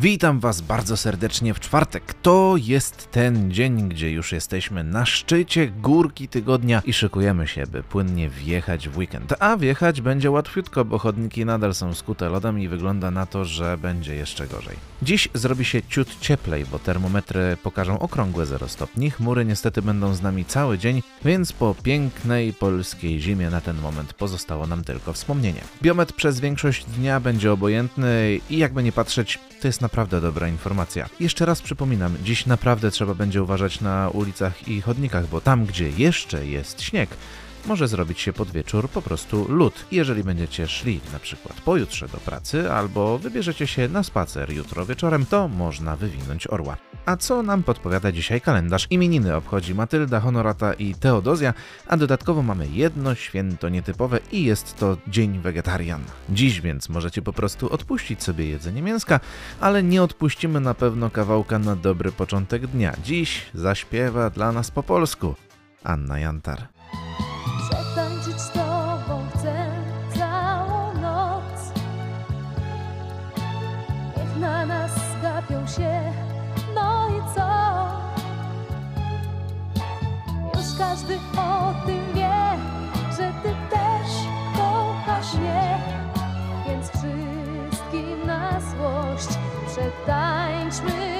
Witam Was bardzo serdecznie w czwartek. To jest ten dzień, gdzie już jesteśmy na szczycie górki tygodnia i szykujemy się, by płynnie wjechać w weekend. A wjechać będzie łatwiutko, bo chodniki nadal są skute lodem i wygląda na to, że będzie jeszcze gorzej. Dziś zrobi się ciut cieplej, bo termometry pokażą okrągłe 0 stopni. Chmury niestety będą z nami cały dzień, więc po pięknej polskiej zimie na ten moment pozostało nam tylko wspomnienie. Biometr przez większość dnia będzie obojętny i jakby nie patrzeć, to jest naprawdę dobra informacja. Jeszcze raz przypominam, dziś naprawdę trzeba będzie uważać na ulicach i chodnikach, bo tam, gdzie jeszcze jest śnieg, może zrobić się pod wieczór po prostu lód. Jeżeli będziecie szli na przykład pojutrze do pracy albo wybierzecie się na spacer jutro wieczorem, to można wywinąć orła. A co nam podpowiada dzisiaj kalendarz? Imieniny obchodzi Matylda, Honorata i Teodozja, a dodatkowo mamy jedno święto nietypowe i jest to Dzień Wegetarian. Dziś więc możecie po prostu odpuścić sobie jedzenie mięska, ale nie odpuścimy na pewno kawałka na dobry początek dnia. Dziś zaśpiewa dla nas po polsku Anna Jantar. Przetańczyć z tobą chcę całą noc na każdy o tym wie, że ty też kochasz mnie. Więc wszystkim na złość przetańczmy